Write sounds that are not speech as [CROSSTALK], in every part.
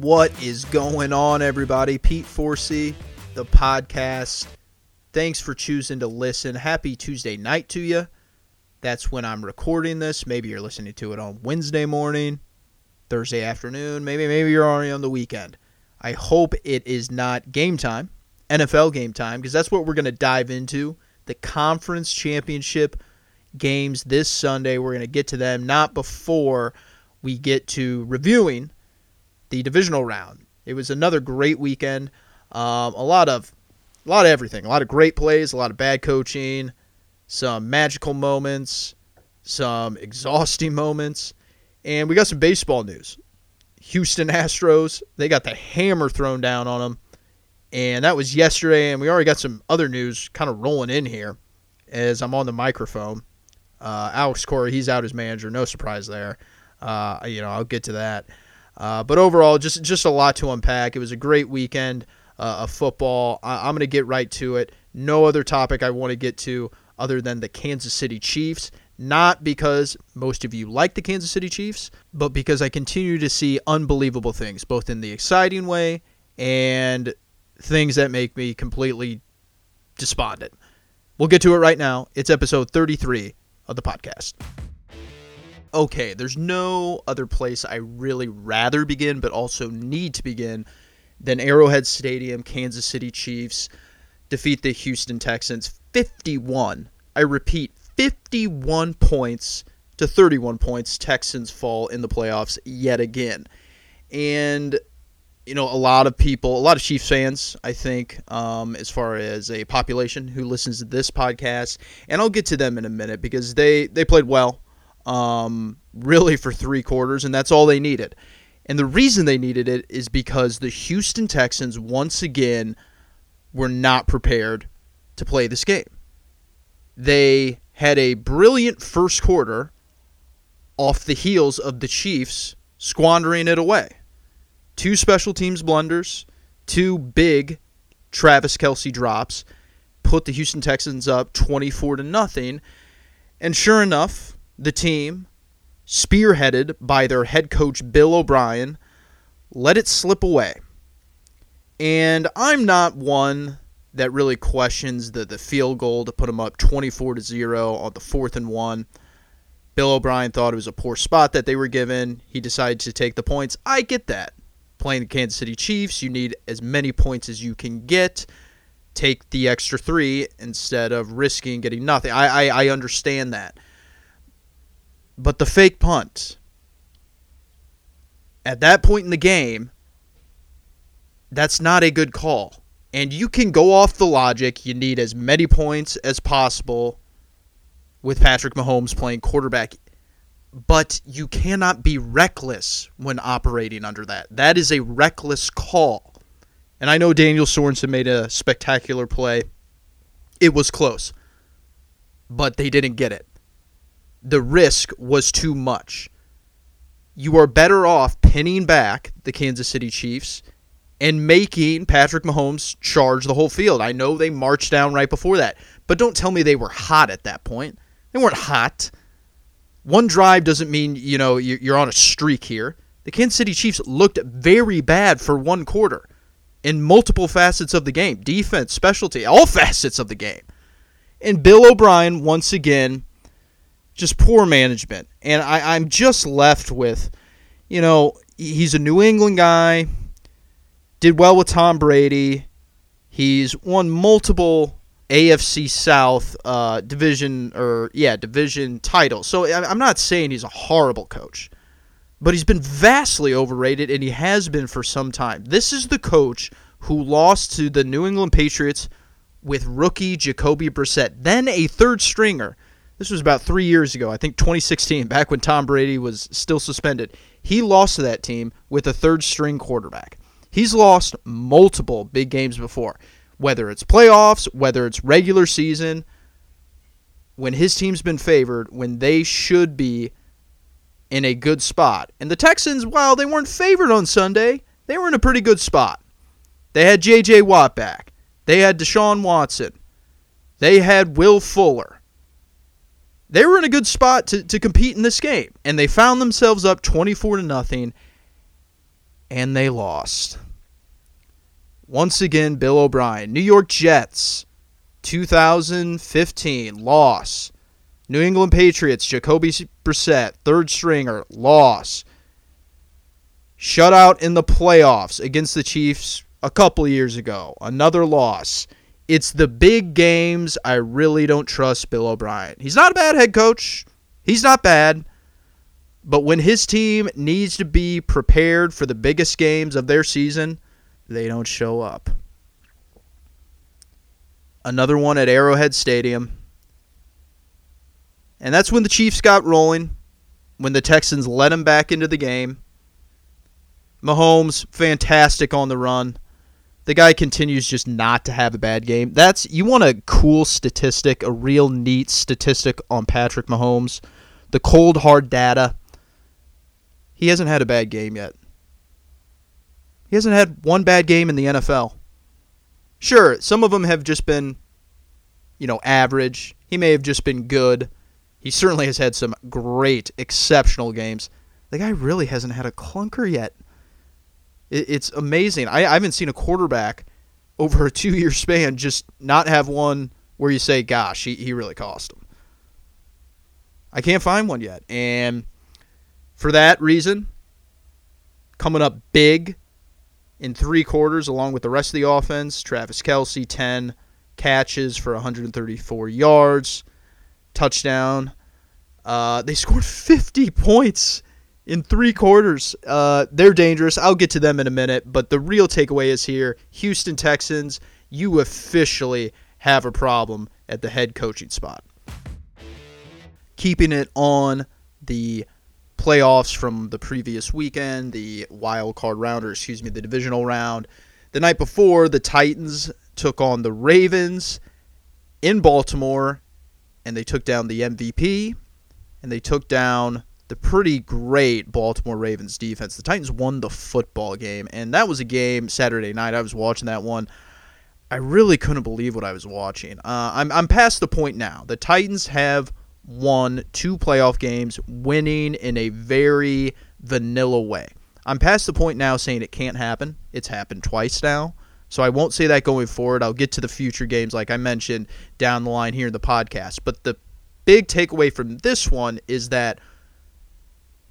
What is going on, everybody? Pete Forsey, the podcast. Thanks for choosing to listen. Happy Tuesday night to you. That's when I'm recording this. Maybe you're listening to it on Wednesday morning, Thursday afternoon. Maybe maybe you're already on the weekend. I hope it is not game time, NFL game time, because that's what we're going to dive into. The conference championship games this Sunday. We're going to get to them not before we get to reviewing the divisional round. It was another great weekend. Um, a lot of a lot of everything. A lot of great plays, a lot of bad coaching, some magical moments, some exhausting [LAUGHS] moments, and we got some baseball news. Houston Astros, they got the hammer thrown down on them. And that was yesterday, and we already got some other news kind of rolling in here as I'm on the microphone. Uh, Alex Cora, he's out as manager. No surprise there. Uh, you know, I'll get to that. Uh, but overall, just just a lot to unpack. It was a great weekend uh, of football. I, I'm going to get right to it. No other topic I want to get to other than the Kansas City Chiefs. Not because most of you like the Kansas City Chiefs, but because I continue to see unbelievable things, both in the exciting way and things that make me completely despondent. We'll get to it right now. It's episode 33 of the podcast. Okay, there's no other place I really rather begin, but also need to begin than Arrowhead Stadium, Kansas City Chiefs defeat the Houston Texans 51. I repeat, 51 points to 31 points. Texans fall in the playoffs yet again. And you know, a lot of people, a lot of Chiefs fans, I think, um, as far as a population who listens to this podcast, and I'll get to them in a minute because they they played well, um, really for three quarters, and that's all they needed. And the reason they needed it is because the Houston Texans once again were not prepared to play this game. They had a brilliant first quarter off the heels of the Chiefs squandering it away two special teams blunders, two big Travis Kelce drops, put the Houston Texans up 24 to nothing. And sure enough, the team, spearheaded by their head coach Bill O'Brien, let it slip away. And I'm not one that really questions the, the field goal to put them up 24 to 0 on the fourth and one. Bill O'Brien thought it was a poor spot that they were given. He decided to take the points. I get that playing the Kansas City Chiefs, you need as many points as you can get. Take the extra three instead of risking getting nothing. I, I, I understand that. But the fake punt, at that point in the game, that's not a good call. And you can go off the logic. You need as many points as possible with Patrick Mahomes playing quarterback but you cannot be reckless when operating under that. That is a reckless call. And I know Daniel Sorensen made a spectacular play. It was close, but they didn't get it. The risk was too much. You are better off pinning back the Kansas City Chiefs and making Patrick Mahomes charge the whole field. I know they marched down right before that, but don't tell me they were hot at that point. They weren't hot one drive doesn't mean you know you're on a streak here. The Kansas City Chiefs looked very bad for one quarter in multiple facets of the game defense, specialty, all [LAUGHS] facets of the game. And Bill O'Brien, once again, just poor management. And I, I'm just left with, you know, he's a New England guy, did well with Tom Brady. He's won multiple AFC South uh, division or yeah division title. So I'm not saying he's a horrible coach, but he's been vastly overrated, and he has been for some time. This is the coach who lost to the New England Patriots with rookie Jacoby Brissett, then a third stringer. This was about three years ago, I think 2016, back when Tom Brady was still suspended. He lost to that team with a third string quarterback. He's lost multiple big games before whether it's playoffs, whether it's regular season, when his team's been favored, when they should be in a good spot. And the Texans, while they weren't favored on Sunday, they were in a pretty good spot. They had J.J. Watt back. They had Deshaun Watson. They had Will Fuller. They were in a good spot to, to compete in this game. And they found themselves up 24 to nothing. and they lost. Once again, Bill O'Brien. New York Jets, 2015, loss. New England Patriots, Jacoby Brissett, third stringer, loss. Shutout in the playoffs against the Chiefs a couple years ago, another loss. It's the big games I really don't trust Bill O'Brien. He's not a bad head coach. He's not bad. But when his team needs to be prepared for the biggest games of their season, they don't show up. Another one at Arrowhead Stadium. And that's when the Chiefs got rolling, when the Texans let him back into the game. Mahomes, fantastic on the run. The guy continues just not to have a bad game. That's you want a cool statistic, a real neat statistic on Patrick Mahomes. The cold hard data. He hasn't had a bad game yet. He hasn't had one bad game in the NFL. Sure, some of them have just been you know, average. He may have just been good. He certainly has had some great, exceptional games. The guy really hasn't had a clunker yet. It's amazing. I, I haven't seen a quarterback over a [LAUGHS] two year span just not have one where you say, gosh, he, he really cost him. I can't find one yet. And for that reason, coming up big in three quarters along with the rest of the offense, Travis Kelce, 10, catches for 134 yards, touchdown. Uh, they scored 50 points in three quarters. Uh, they're dangerous. I'll get to them in a minute, but the real takeaway is here Houston Texans, you officially have a problem at the head coaching spot. Keeping it on the playoffs from the previous weekend, the wild card round, or excuse me, the divisional round. The night before, the Titans took on the Ravens in Baltimore, and they took down the MVP, and they took down the pretty great Baltimore Ravens defense. The Titans won the football game, and that was a game Saturday night. I was watching that one. I really couldn't believe what I was watching. Uh, I'm, I'm past the point now. The Titans have won two playoff games, winning in a very vanilla way. I'm past the point now saying it can't happen. It's happened twice now. So I won't say that going forward. I'll get to the future games, like I mentioned down the line here in the podcast. But the big takeaway from this one is that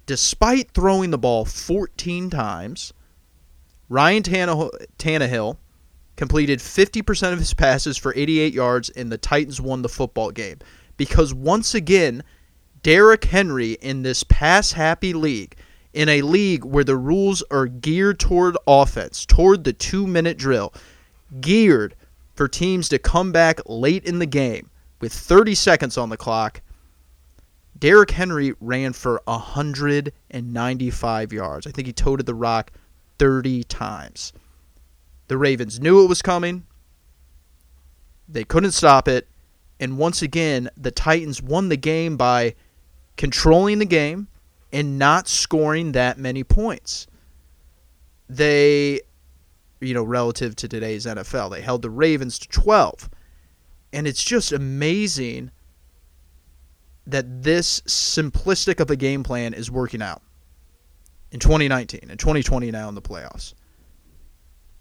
despite throwing the ball 14 times, Ryan Tannehill completed 50% of his passes for 88 yards, and the Titans won the football game. Because once again, Derrick Henry in this pass happy league in a league where the rules are geared toward offense, toward the two minute drill, geared for teams to come back late in the game with 30 seconds on the clock, Derrick Henry ran for 195 yards. I think he toted the rock 30 times. The Ravens knew it was coming. They couldn't stop it. And once again, the Titans won the game by controlling the game, and not scoring that many points. They, you know, relative to today's NFL, they held the Ravens to 12. And it's just amazing that this simplistic of a game plan is working out in 2019 and 2020 now in the playoffs.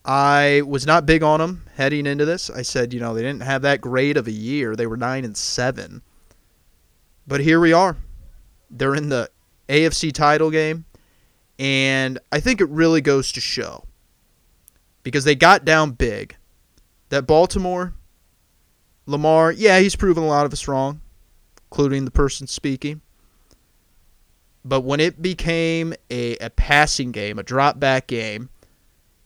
I was not big on them heading into this. I said, you know, they didn't have that great of a year. They were 9 and 7. But here we are. They're in the AFC title game. And I think it really goes to show because they got down big that Baltimore, Lamar, yeah, he's proven a lot of us wrong, including the person speaking. But when it became a, a passing game, a drop back game,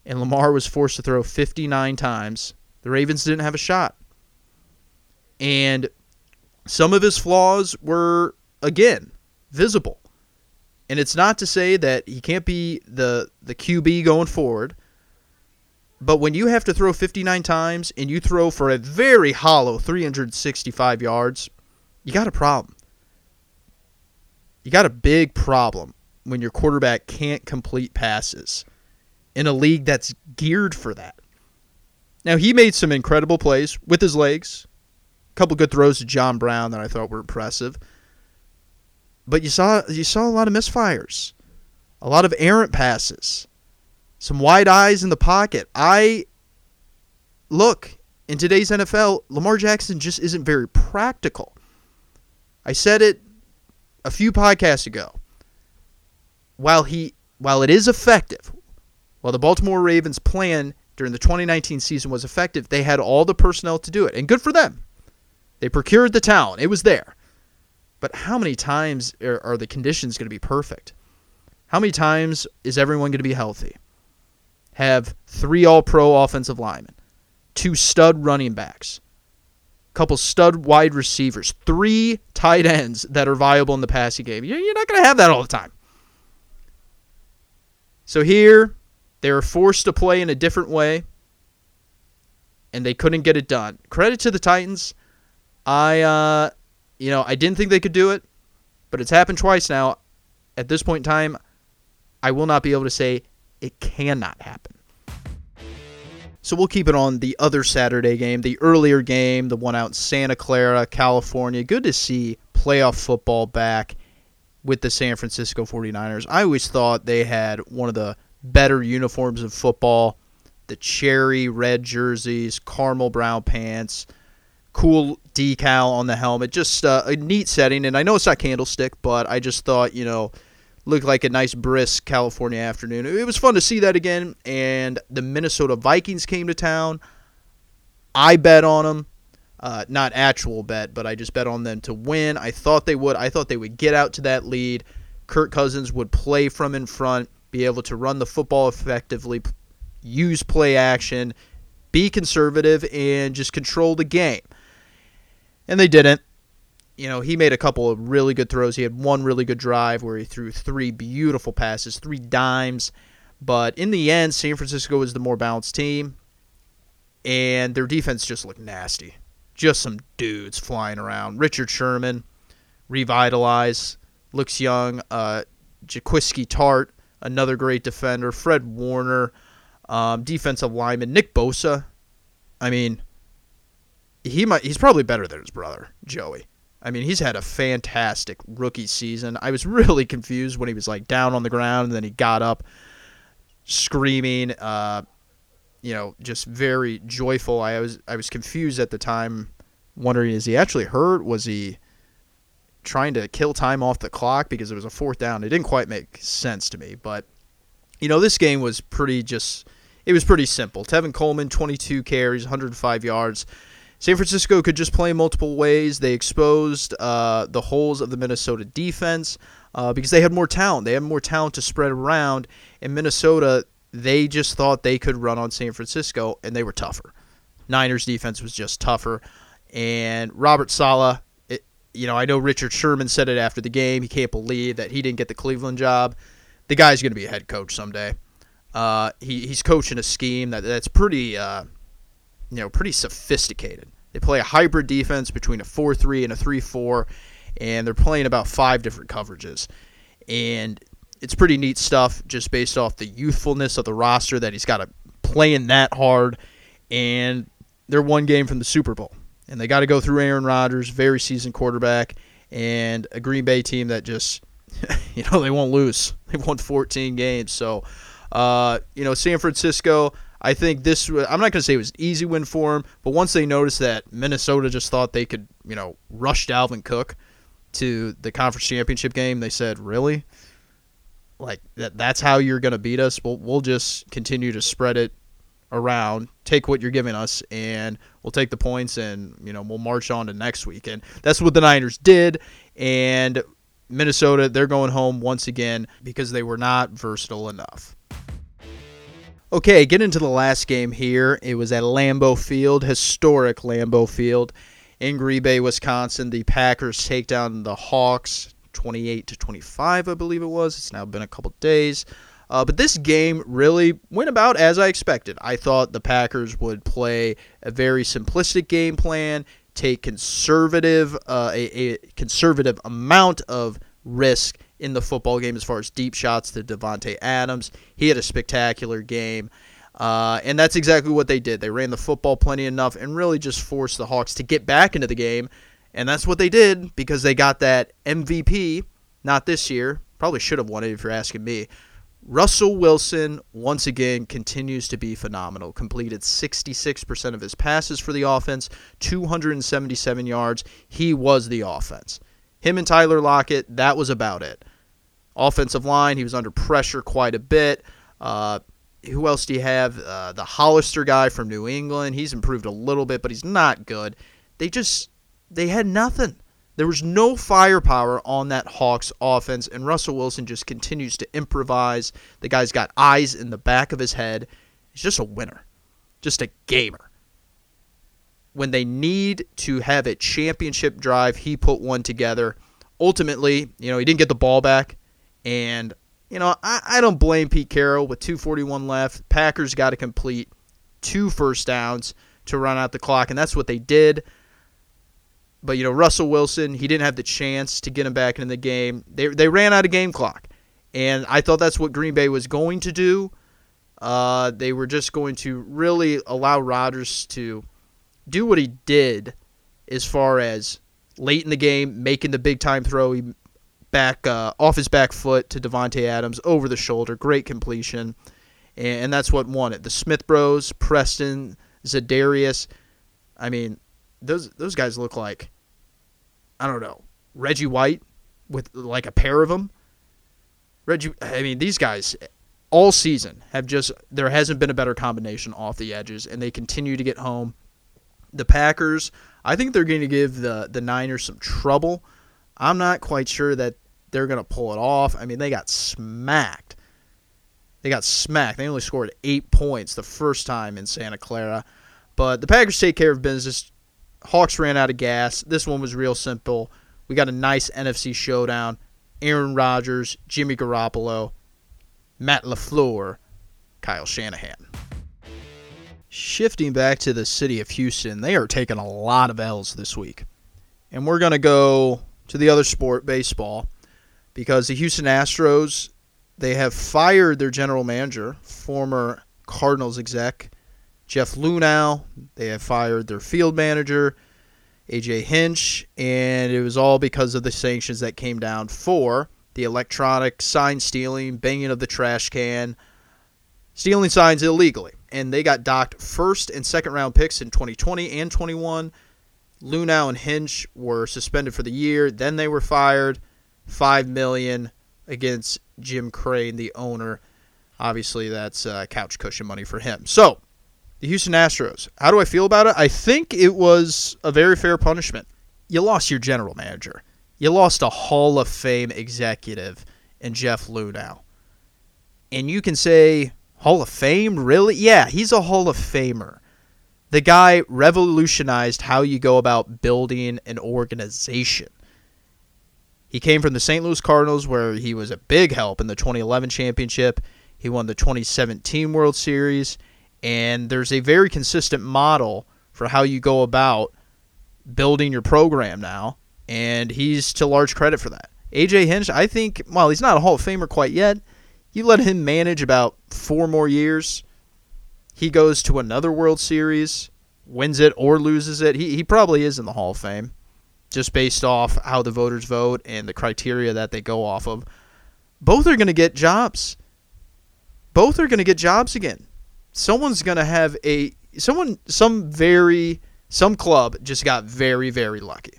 and Lamar was forced to throw 59 times, the Ravens didn't have a shot. And some of his flaws were, again, visible. And it's not to say that he can't be the the QB going forward. But when you have to throw 59 times and you throw for a very hollow 365 yards, you got a problem. You got a big problem when your quarterback can't complete passes in a league that's geared for that. Now, he made some incredible plays with his legs. A couple good throws to John Brown that I thought were impressive. But you saw you saw a lot of misfires, a lot of errant passes. some wide eyes in the pocket. I look in today's NFL, Lamar Jackson just isn't very practical. I said it a few podcasts ago. While he while it is effective, while the Baltimore Ravens plan during the 2019 season was effective, they had all the personnel to do it. And good for them. They procured the talent. It was there. But how many times are, are the conditions going to be perfect? How many times is everyone going to be healthy? Have three all pro offensive linemen, two stud running backs, couple stud wide receivers, three tight ends that are viable in the passing game. You're not going to have that all the time. So here, they were forced to play in a different way, and they couldn't get it done. Credit to the Titans. I, uh, you know, I didn't think they could do it, but it's happened twice now. At this point in time, I will not be able to say it cannot happen. So we'll keep it on the other Saturday game, the earlier game, the one out in Santa Clara, California. Good to see playoff football back with the San Francisco 49ers. I always thought they had one of the better uniforms of football the cherry red jerseys, caramel brown pants, cool decal on the helmet. Just uh, a neat setting. And I know it's not candlestick, but I just thought, you know, looked like a nice brisk California afternoon. It was fun to see that again. And the Minnesota Vikings came to town. I bet on them. Uh, not actual bet, but I just bet on them to win. I thought they would. I thought they would get out to that lead. Kirk Cousins would play from in front, be able to run the football effectively, use play action, be conservative, and just control the game. And they didn't you know, he made a couple of really good throws. He had one really good drive where he threw three beautiful passes, three dimes. But in the end, San Francisco was the more balanced team, and their defense just looked nasty. Just some dudes flying around. Richard Sherman, revitalized, looks young. Uh, Jaquiski Tartt, another great defender. Fred Warner, um, defensive lineman. Nick Bosa. I mean, he might. He's probably better than his brother Joey. I mean, he's had a fantastic rookie season. I was really confused when he was like down on the ground and then he got up screaming, uh, you know, just very joyful. I was I was confused at the time, wondering is he actually hurt? Was he trying to kill time off the clock because it was a fourth down? It didn't quite make sense to me, but you know, this game was pretty just it was pretty simple. Tevin Coleman, 22 carries, 105 yards. San Francisco could just play multiple ways. They exposed uh, the holes of the Minnesota defense uh, because they had more talent. They had more talent to spread around. In Minnesota, they just thought they could run on San Francisco, and they were tougher. Niners defense was just tougher. And Robert Saleh, it, you know, I know Richard Sherman said it after the game. He can't believe that he didn't get the Cleveland job. The guy's going to be a head coach someday. Uh, he, he's coaching a scheme that that's pretty uh, you know, pretty sophisticated. They play a hybrid defense between a 4-3 and a 3-4 and they're playing about five different coverages. And it's pretty neat stuff just based off the youthfulness of the roster that he's got to playing that hard and they're one game from the Super Bowl. And they got to go through Aaron Rodgers, very seasoned quarterback, and a Green Bay team that just, [LAUGHS] you know, they won't lose. They've won 14 games. So, uh, you know, San Francisco, I think this. I'm not going to say it was an easy win for them, but once they noticed that Minnesota just thought they could, you know, rush Dalvin Cook to the conference championship game, they said, "Really? Like that? That's how you're going to beat us? We'll we'll just continue to spread it around, take what you're giving us, and we'll take the points, and you know we'll march on to next week." And that's what the Niners did, and Minnesota they're going home once again because they were not versatile enough. Okay, get into the last game here. It was at Lambeau Field, historic Lambeau Field in Green Bay, Wisconsin. The Packers take down the Hawks 28 to 25, I believe it was. It's now been a couple days. Uh, but this game really went about as I expected. I thought the Packers would play a very simplistic game plan, take conservative uh, a, a conservative amount of risk in the football game as far as deep shots to Davante Adams. He had a spectacular game. Uh, and that's exactly what they did. They ran the football plenty enough and really just forced the Hawks to get back into the game. And that's what they did because they got that MVP, not this year. Probably should have won it if you're asking me. Russell Wilson, once again, continues to be phenomenal. Completed 66% of his passes for the offense, 277 yards. He was the offense. Him and Tyler Lockett, that was about it. Offensive line, he was under pressure quite a bit. Uh, who else do you have? Uh, the Hollister guy from New England. He's improved a little bit, but he's not good. They just, they had nothing. There was no firepower on that Hawks offense, and Russell Wilson just continues to improvise. The guy's got eyes in the back of his head. He's just a winner, just a gamer. When they need to have a championship drive, he put one together. Ultimately, you know, he didn't get the ball back, and you know, I, I don't blame Pete Carroll with 241 left. Packers got to complete two first downs to run out the clock, and that's what they did. But you know, Russell Wilson, he didn't have the chance to get him back in the game. They they ran out of game clock, and I thought that's what Green Bay was going to do. Uh, they were just going to really allow Rodgers to do what he did, as far as late in the game making the big time throw. He back uh, off his back foot to Davante Adams over the shoulder, great completion, and that's what won it. The Smith Bros, Preston, Za'Darius. I mean, those those guys look like I don't know Reggie White with like a pair of them. Reggie, I mean these guys all season have just there hasn't been a better combination off the edges, and they continue to get home. The Packers, I think they're going to give the the Niners some trouble. I'm not quite sure that they're going to pull it off. I mean, they got smacked. They got smacked. They only scored eight points the first time in Santa Clara. But the Packers take care of business. Hawks ran out of gas. This one was real simple. We got a nice NFC showdown. Aaron Rodgers, Jimmy Garoppolo, Matt LaFleur, Kyle Shanahan. Shifting back to the city of Houston, they are taking a lot of L's this week. And we're going to go to the other sport, baseball, because the Houston Astros, they have fired their general manager, former Cardinals exec Jeff Luhnow. They have fired their field manager, AJ Hinch, and it was all because of the sanctions that came down for the electronic sign stealing, banging of the trash can, stealing signs illegally. And they got docked first and second round picks in 2020 and 21. Luhnow and Hinch were suspended for the year. Then they were fired. Five million against Jim Crane, the owner. Obviously, that's uh, couch cushion money for him. So the Houston Astros. How do I feel about it? I think it was a very fair punishment. You lost your general manager. You lost a Hall of Fame executive in Jeff Luhnow. And you can say, Hall of Fame? Really? Yeah, he's a Hall of Famer. The guy revolutionized how you go about building an organization. He came from the St. Louis Cardinals, where he was a big help in the 2011 championship. He won the 2017 World Series and there's a very consistent model for how you go about building your program now, and he's to large credit for that. AJ Hinch, I think, while he's not a Hall of Famer quite yet, you let him manage about four more years. He goes to another World Series, wins it or loses it. He, he probably is in the Hall of Fame, just based off how the voters vote and the criteria that they go off of. Both are going to get jobs. Both are going to get jobs again someone's going to have a someone some very some club just got very very lucky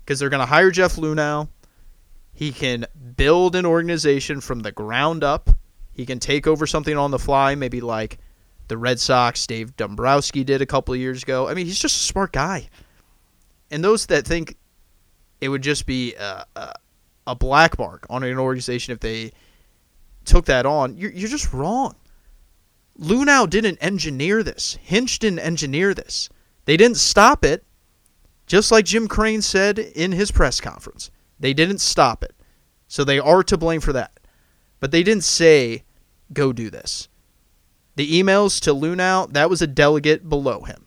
because they're going to hire Jeff Luhnow. He can build an organization from the ground up. He can take over something on the fly, maybe like the Red Sox, Dave Dombrowski did a couple of years ago. I mean, he's just a smart guy. And those that think it would just be a, a, a black mark on an organization if they took that on, you're, you're just wrong. Luhnow didn't engineer this. Hinch didn't engineer this. They didn't stop it, just like Jim Crane said in his press conference. They didn't stop it. So they are to blame for that. But they didn't say, go do this. The emails to Luhnow, that was a delegate below him.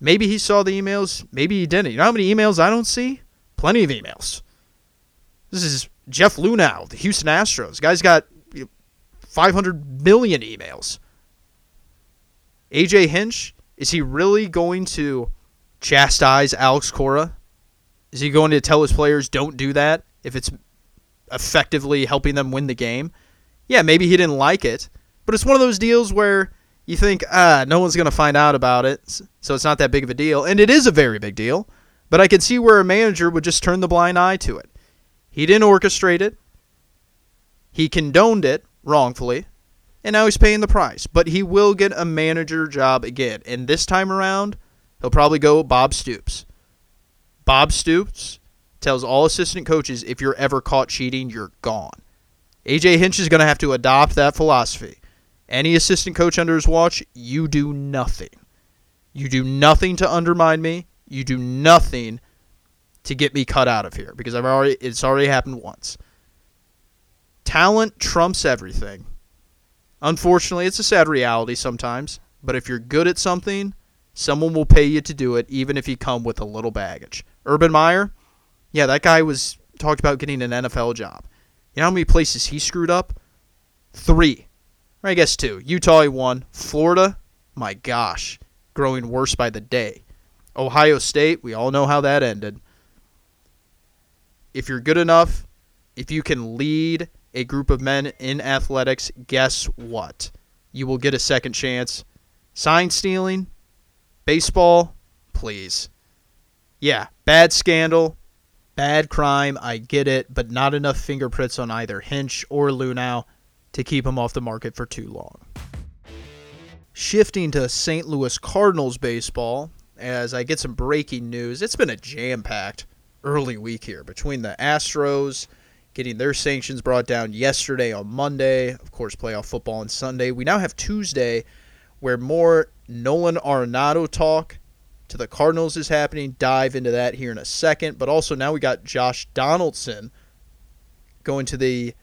Maybe he saw the emails, maybe he didn't. You know how many emails I don't see? Plenty of emails. This is Jeff Luhnow, the Houston Astros. guy's got 500 million emails. AJ Hinch, is he really going to chastise Alex Cora? Is he going to tell his players don't do that if it's effectively helping them win the game? Yeah, maybe he didn't like it, but it's one of those deals where you think, ah, no one's going to find out about it, so it's not that big of a deal. And it is a very big deal, but I could see where a manager would just turn the blind eye to it. He didn't orchestrate it, he condoned it wrongfully, and now he's paying the price. But he will get a manager job again. And this time around, he'll probably go Bob Stoops. Bob Stoops tells all assistant coaches if you're ever caught cheating, you're gone. AJ Hinch is going to have to adopt that philosophy. Any assistant coach under his watch, you do nothing. You do nothing to undermine me. You do nothing to get me cut out of here because I've already it's already happened once. Talent trumps everything. Unfortunately, it's a sad reality sometimes, but if you're good at something, someone will pay you to do it even if you come with a little baggage. Urban Meyer, yeah, that guy was talked about getting an NFL job. You know how many places he screwed up? 3 I guess two. Utah he won. Florida, my gosh, growing worse by the day. Ohio State, we all know how that ended. If you're good enough, if you can lead a group of men in athletics, guess what? You will get a second chance. Sign stealing, baseball, please. Yeah, bad scandal, bad crime, I get it, but not enough fingerprints on either Hinch or Luhnow to keep him off the market for too long. Shifting to St. Louis Cardinals baseball, as I get some breaking news, it's been a jam packed early week here between the Astros getting their sanctions brought down yesterday on Monday. Of course, playoff football on Sunday. We now have Tuesday where more Nolan Arenado talk to the Cardinals is happening. Dive into that here in a second. But also now we got Josh Donaldson going to the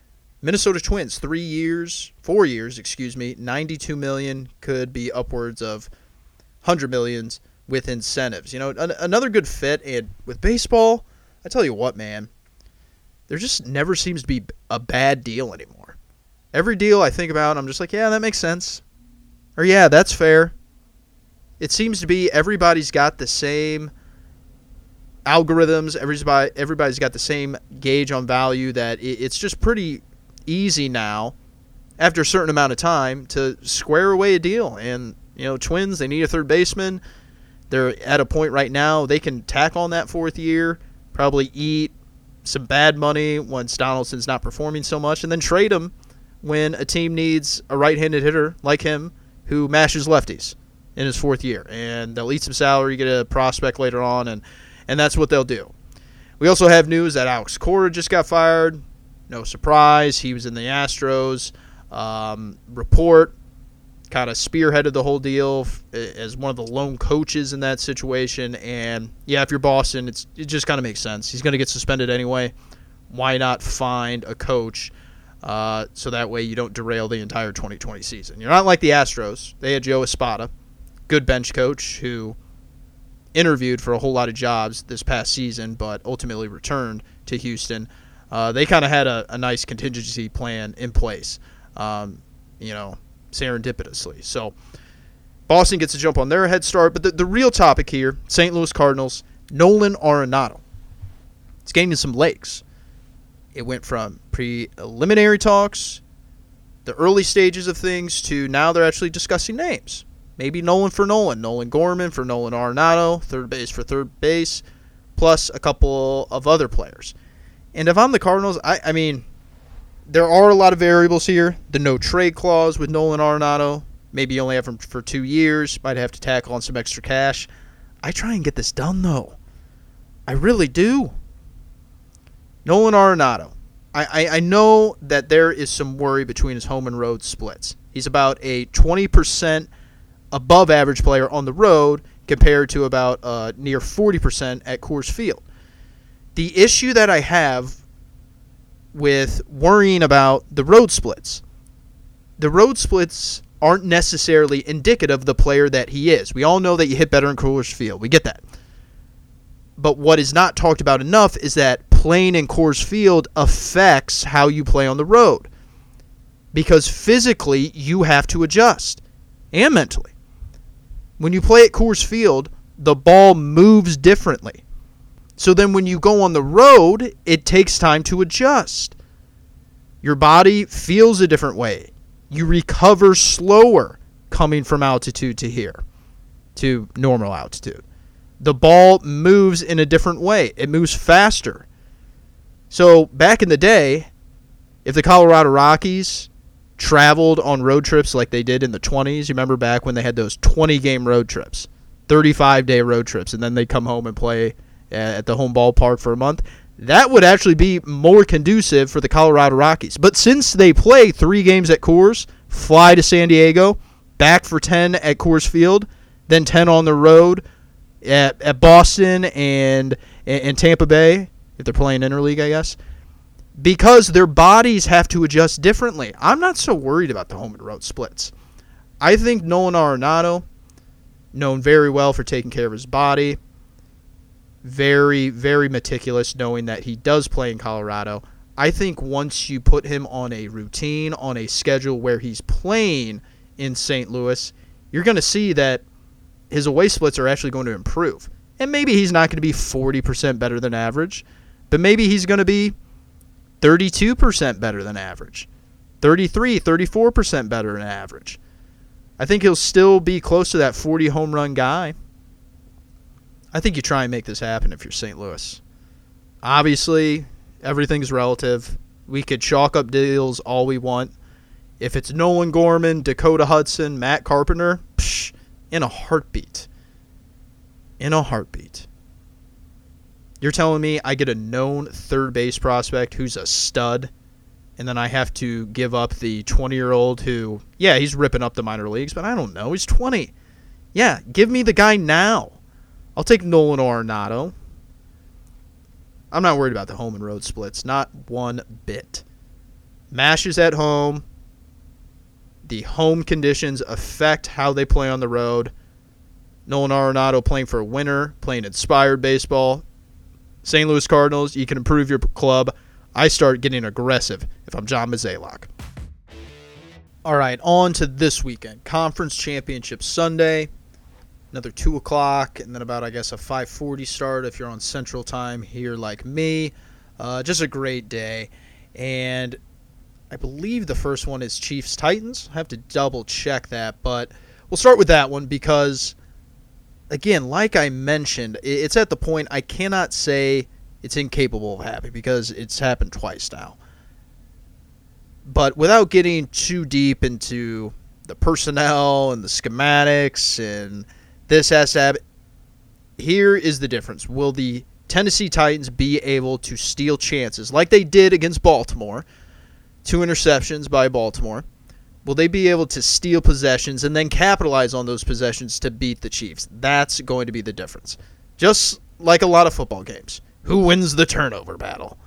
Minnesota Twins. Three years, four years, excuse me, 92 million could be upwards of 100 millions with incentives. You know, an- another good fit. And with baseball, I tell you what, man, there just never seems to be a bad deal anymore. Every deal I think about, I'm just like, yeah, that makes sense. Or yeah, that's fair. It seems to be everybody's got the same algorithms. Everybody, everybody's got the same gauge on value. That it's just pretty easy now, after a certain amount of time, to square away a deal. And you know, Twins, they need a third baseman. They're at a point right now they can tack on that fourth year, probably eat some bad money once Donaldson's not performing so much, and then trade him when a team needs a right-handed hitter like him who mashes lefties in his fourth year, and they'll eat some salary, get a prospect later on, and and that's what they'll do. We also have news that Alex Cora just got fired. No surprise, he was in the Astros. Um, report kind of spearheaded the whole deal as one of the lone coaches in that situation. And yeah, if you're Boston, it's it just kind of makes sense. He's going to get suspended anyway. Why not find a coach uh, so that way you don't derail the entire 2020 season? You're not like the Astros. They had Joe Espada, good bench coach who interviewed for a whole lot of jobs this past season, but ultimately returned to Houston. Uh, they kind of had a, a, nice contingency plan in place. Um, you know, serendipitously. So Boston gets a jump on their head start. But the, the real topic here St. Louis Cardinals, Nolan Arenado. It's gaining some legs. It went from preliminary talks, the early stages of things, to now they're actually discussing names. Maybe Nolan for Nolan, Nolan Gorman for Nolan Arenado, third base for third base, plus a couple of other players. And if I'm the Cardinals, I, I mean, there are a lot of variables here. The no trade clause with Nolan Arenado. Maybe you only have him for two years. Might have to tackle on some extra cash. I try and get this done though. I really do. Nolan Arenado. I, I, I know that there is some worry between his home and road splits. He's about a 20% above average player on the road compared to about uh, near 40% at Coors Field. The issue that I have with worrying about the road splits. The road splits aren't necessarily indicative of the player that he is. We all know that you hit better in Coors Field. We get that. But what is not talked about enough is that playing in Coors Field affects how you play on the road. Because physically, you have to adjust and mentally. When you play at Coors Field, the ball moves differently. So then when you go on the road, it takes time to adjust. Your body feels a different way. You recover slower coming from altitude to here, to normal altitude. The ball moves in a different way, it moves faster. So, back in the day, if the Colorado Rockies traveled on road trips like they did in the 20s, you remember back when they had those 20 game road trips, 35 day road trips, and then they come home and play at the home ballpark for a month that would actually be more conducive for the Colorado Rockies. But since they play three games at Coors, fly to San Diego, back for 10 at Coors Field, then 10 on the road at, at Boston and, and Tampa Bay, if they're playing interleague, I guess, because their bodies have to adjust differently. I'm not so worried about the home and road splits. I think Nolan Arenado, known very well for taking care of his body, very, very meticulous, knowing that he does play in Colorado. I think once you put him on a routine, on a schedule where he's playing in St. Louis, you're going to see that his away splits are actually going to improve. And maybe he's not going to be 40% better than average, but maybe he's going to be 32% better than average, 33, 34% better than average. I think he'll still be close to that 40 home run guy. I think you try and make this happen if you're St. Louis. Obviously, everything's relative. We could chalk up deals all we want. If it's Nolan Gorman, Dakota Hudson, Matt Carpenter, psh, in a heartbeat. In a heartbeat. You're telling me I get a known third base prospect who's a stud, and then I have to give up the 20 year old who, yeah, he's ripping up the minor leagues, but I don't know. He's 20. Yeah, give me the guy now. I'll take Nolan Arenado. I'm not worried about the home and road splits, not one bit. Mash is at home. The home conditions affect how they play on the road. Nolan Arenado playing for a winner, playing inspired baseball. St. Louis Cardinals, you can improve your club. I start getting aggressive if I'm John Mozeliak. All right, on to this weekend. Conference Championship Sunday another two o'clock, and then about I guess a 5:40 start if you're on Central Time here like me. Uh, just a great day, and I believe the first one is Chiefs Titans. I have to double check that, but we'll start with that one because, again, like I mentioned, it's at the point I cannot say it's incapable of happening because it's happened twice now. But without getting too deep into the personnel and the schematics and this to. Here is the difference. Will the Tennessee Titans be able to steal chances like they did against Baltimore? Two interceptions by Baltimore. Will they be able to steal possessions and then capitalize on those possessions to beat the Chiefs? That's going to be the difference. Just like a lot of football games. Who wins the turnover battle?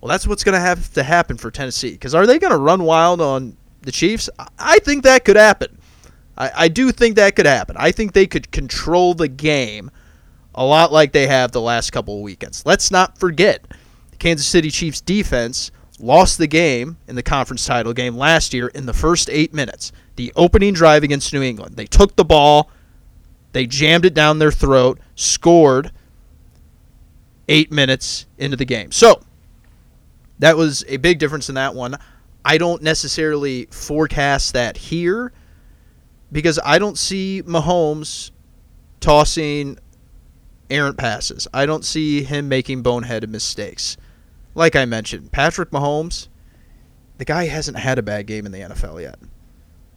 Well, that's what's going to have to happen for Tennessee. Because are they going to run wild on the Chiefs? I think that could happen. I, I do think that could happen. I think they could control the game a lot like they have the last couple of weekends. Let's not forget the Kansas City Chiefs defense lost the game in the conference title game last year in the first eight minutes. The opening drive against New England. They took the ball, they jammed it down their throat, scored eight minutes into the game. So that was a big difference in that one. I don't necessarily forecast that here because I don't see Mahomes tossing errant passes. I don't see him making boneheaded mistakes. Like I mentioned, Patrick Mahomes, the guy hasn't had a bad game in the NFL yet.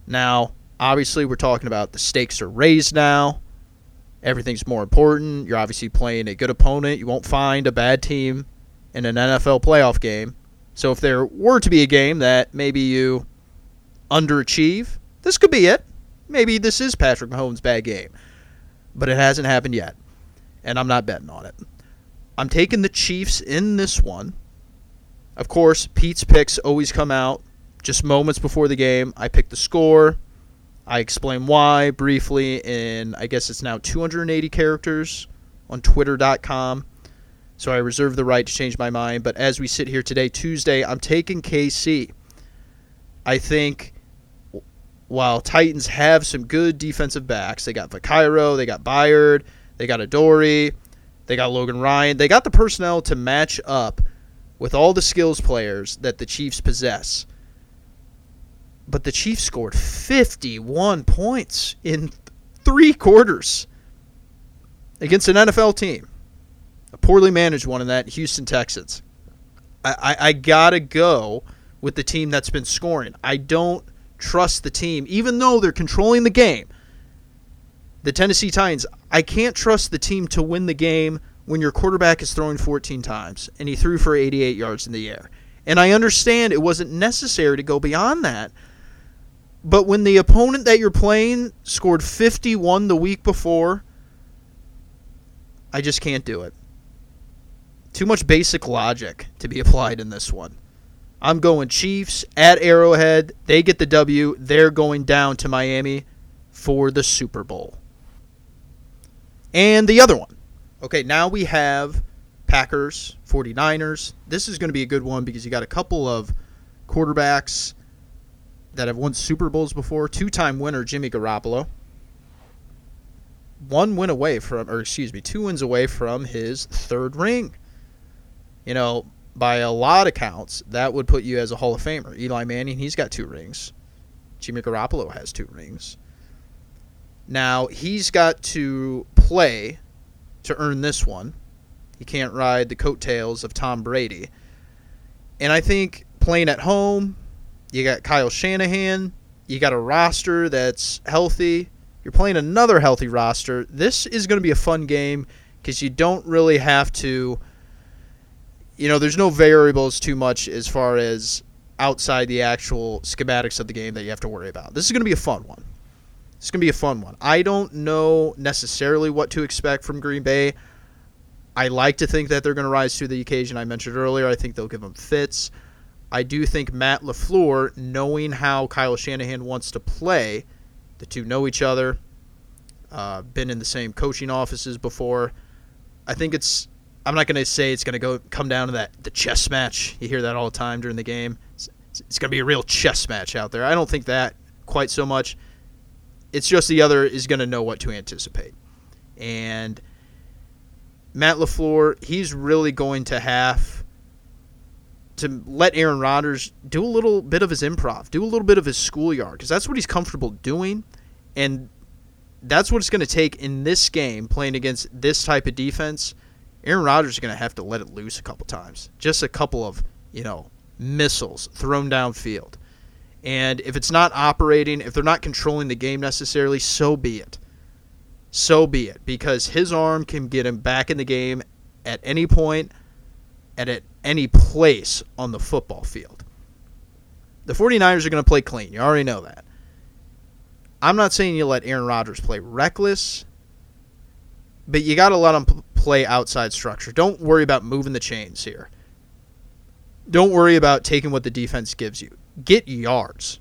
Now, obviously, we're talking about the stakes are raised now. Everything's more important. You're obviously playing a good opponent. You won't find a bad team in an NFL playoff game. So if there were to be a game that maybe you underachieve, this could be it maybe this is Patrick Mahomes' bad game. But it hasn't happened yet. And I'm not betting on it. I'm taking the Chiefs in this one. Of course, Pete's picks always come out just moments before the game. I pick the score. I explain why briefly in, I guess it's now 280 characters on twitter.com. So I reserve the right to change my mind. But as we sit here today, Tuesday, I'm taking KC. I think while Titans have some good defensive backs, they got Vaccaro, they got Byard, they got Adoree, they got Logan Ryan, they got the personnel to match up with all the skills players that the Chiefs possess. But the Chiefs scored 51 points in three quarters against an NFL team. A poorly managed one in that, Houston Texans. I, I, I got to go with the team that's been scoring. I don't trust the team, even though they're controlling the game. The Tennessee Titans, I can't trust the team to win the game when your quarterback is throwing 14 times and he threw for 88 yards in the air. And I understand it wasn't necessary to go beyond that. But when the opponent that you're playing scored 51 the week before, I just can't do it. Too much basic logic to be applied in this one. I'm going Chiefs at Arrowhead. They get the W. They're going down to Miami for the Super Bowl. And the other one. Okay, now we have Packers, 49ers. This is going to be a good one because you got a couple of quarterbacks that have won Super Bowls before. Two time winner, Jimmy Garoppolo. One win away from, or excuse me, two wins away from his third ring. You know, by a lot of counts, that would put you as a Hall of Famer. Eli Manning, he's got two rings. Jimmy Garoppolo has two rings. Now, he's got to play to earn this one. He can't ride the coattails of Tom Brady. And I think playing at home, you got Kyle Shanahan, you got a roster that's healthy. You're playing another healthy roster. This is going to be a fun game because you don't really have to you know, there's no variables too much as far as outside the actual schematics of the game that you have to worry about. This is going to be a fun one. It's going to be a fun one. I don't know necessarily what to expect from Green Bay. I like to think that they're going to rise to the occasion I mentioned earlier. I think they'll give them fits. I do think Matt LaFleur, knowing how Kyle Shanahan wants to play, the two know each other, uh, been in the same coaching offices before. I think it's I'm not going to say it's going to go come down to that the chess match. You hear that all the time during the game. It's, it's going to be a real chess match out there. I don't think that quite so much. It's just the other is going to know what to anticipate. And Matt LaFleur, he's really going to have to let Aaron Rodgers do a little bit of his improv, do a little bit of his schoolyard, because that's what he's comfortable doing. And that's what it's going to take in this game, playing against this type of defense Aaron Rodgers is going to have to let it loose a couple times. Just a couple of, you know, missiles thrown downfield. And if it's not operating, if they're not controlling the game necessarily, so be it. So be it. Because his arm can get him back in the game at any point and at any place on the football field. The 49ers are going to play clean. You already know that. I'm not saying you let Aaron Rodgers play reckless, but you got to let him play outside structure. Don't worry about moving the chains here. Don't worry about taking what the defense gives you. Get yards.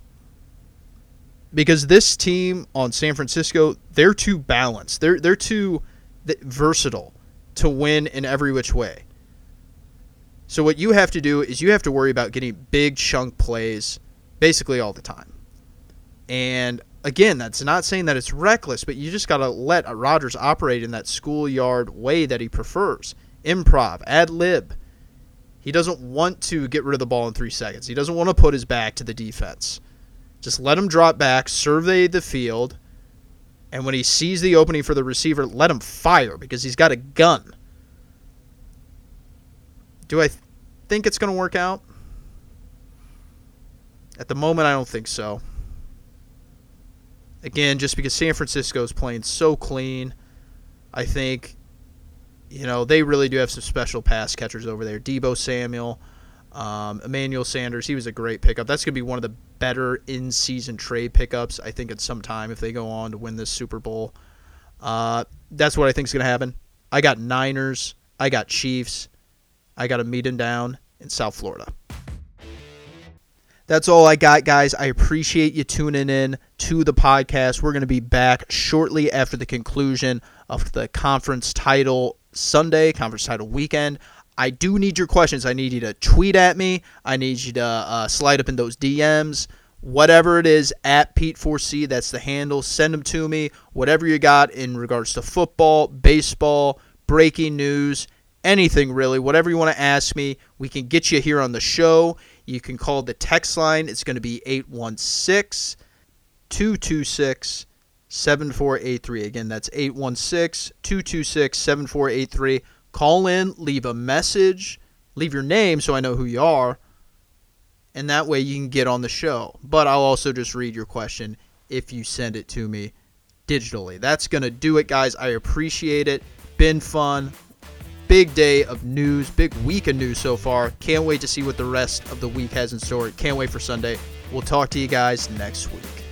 Because this team on San Francisco, they're too balanced. They're they're too versatile to win in every which way. So what you have to do is you have to worry about getting big chunk plays basically all the time. And again, that's not saying that it's reckless, but you just got to let Rodgers operate in that schoolyard way that he prefers. Improv, ad lib. He doesn't want to get rid of the ball in three seconds. He doesn't want to put his back to the defense. Just let him drop back, survey the field, and when he sees the opening for the receiver, let him fire because he's got a gun. Do I th- think it's going to work out? At the moment, I don't think so. Again, just because San Francisco is playing so clean, I think, you know, they really do have some special pass catchers over there. Deebo Samuel, um, Emmanuel Sanders, he was a great pickup. That's going to be one of the better in season trade pickups, I think, at some time if they go on to win this Super Bowl. Uh, that's what I think is going to happen. I got Niners, I got Chiefs, I got a meeting down in South Florida. That's all I got, guys. I appreciate you tuning in to the podcast. We're going to be back shortly after the conclusion of the conference title Sunday, conference title weekend. I do need your questions. I need you to tweet at me. I need you to uh, slide up in those DMs. Whatever it is, at Pete4C, that's the handle. Send them to me. Whatever you got in regards to football, baseball, breaking news, anything really, whatever you want to ask me, we can get you here on the show. You can call the text line. It's going to be 816 226 7483. Again, that's 816 226 7483. Call in, leave a message, leave your name so I know who you are, and that way you can get on the show. But I'll also just read your question if you send it to me digitally. That's going to do it, guys. I appreciate it. Been fun. Big day of news, big week of news so far. Can't wait to see what the rest of the week has in store. Can't wait for Sunday. We'll talk to you guys next week.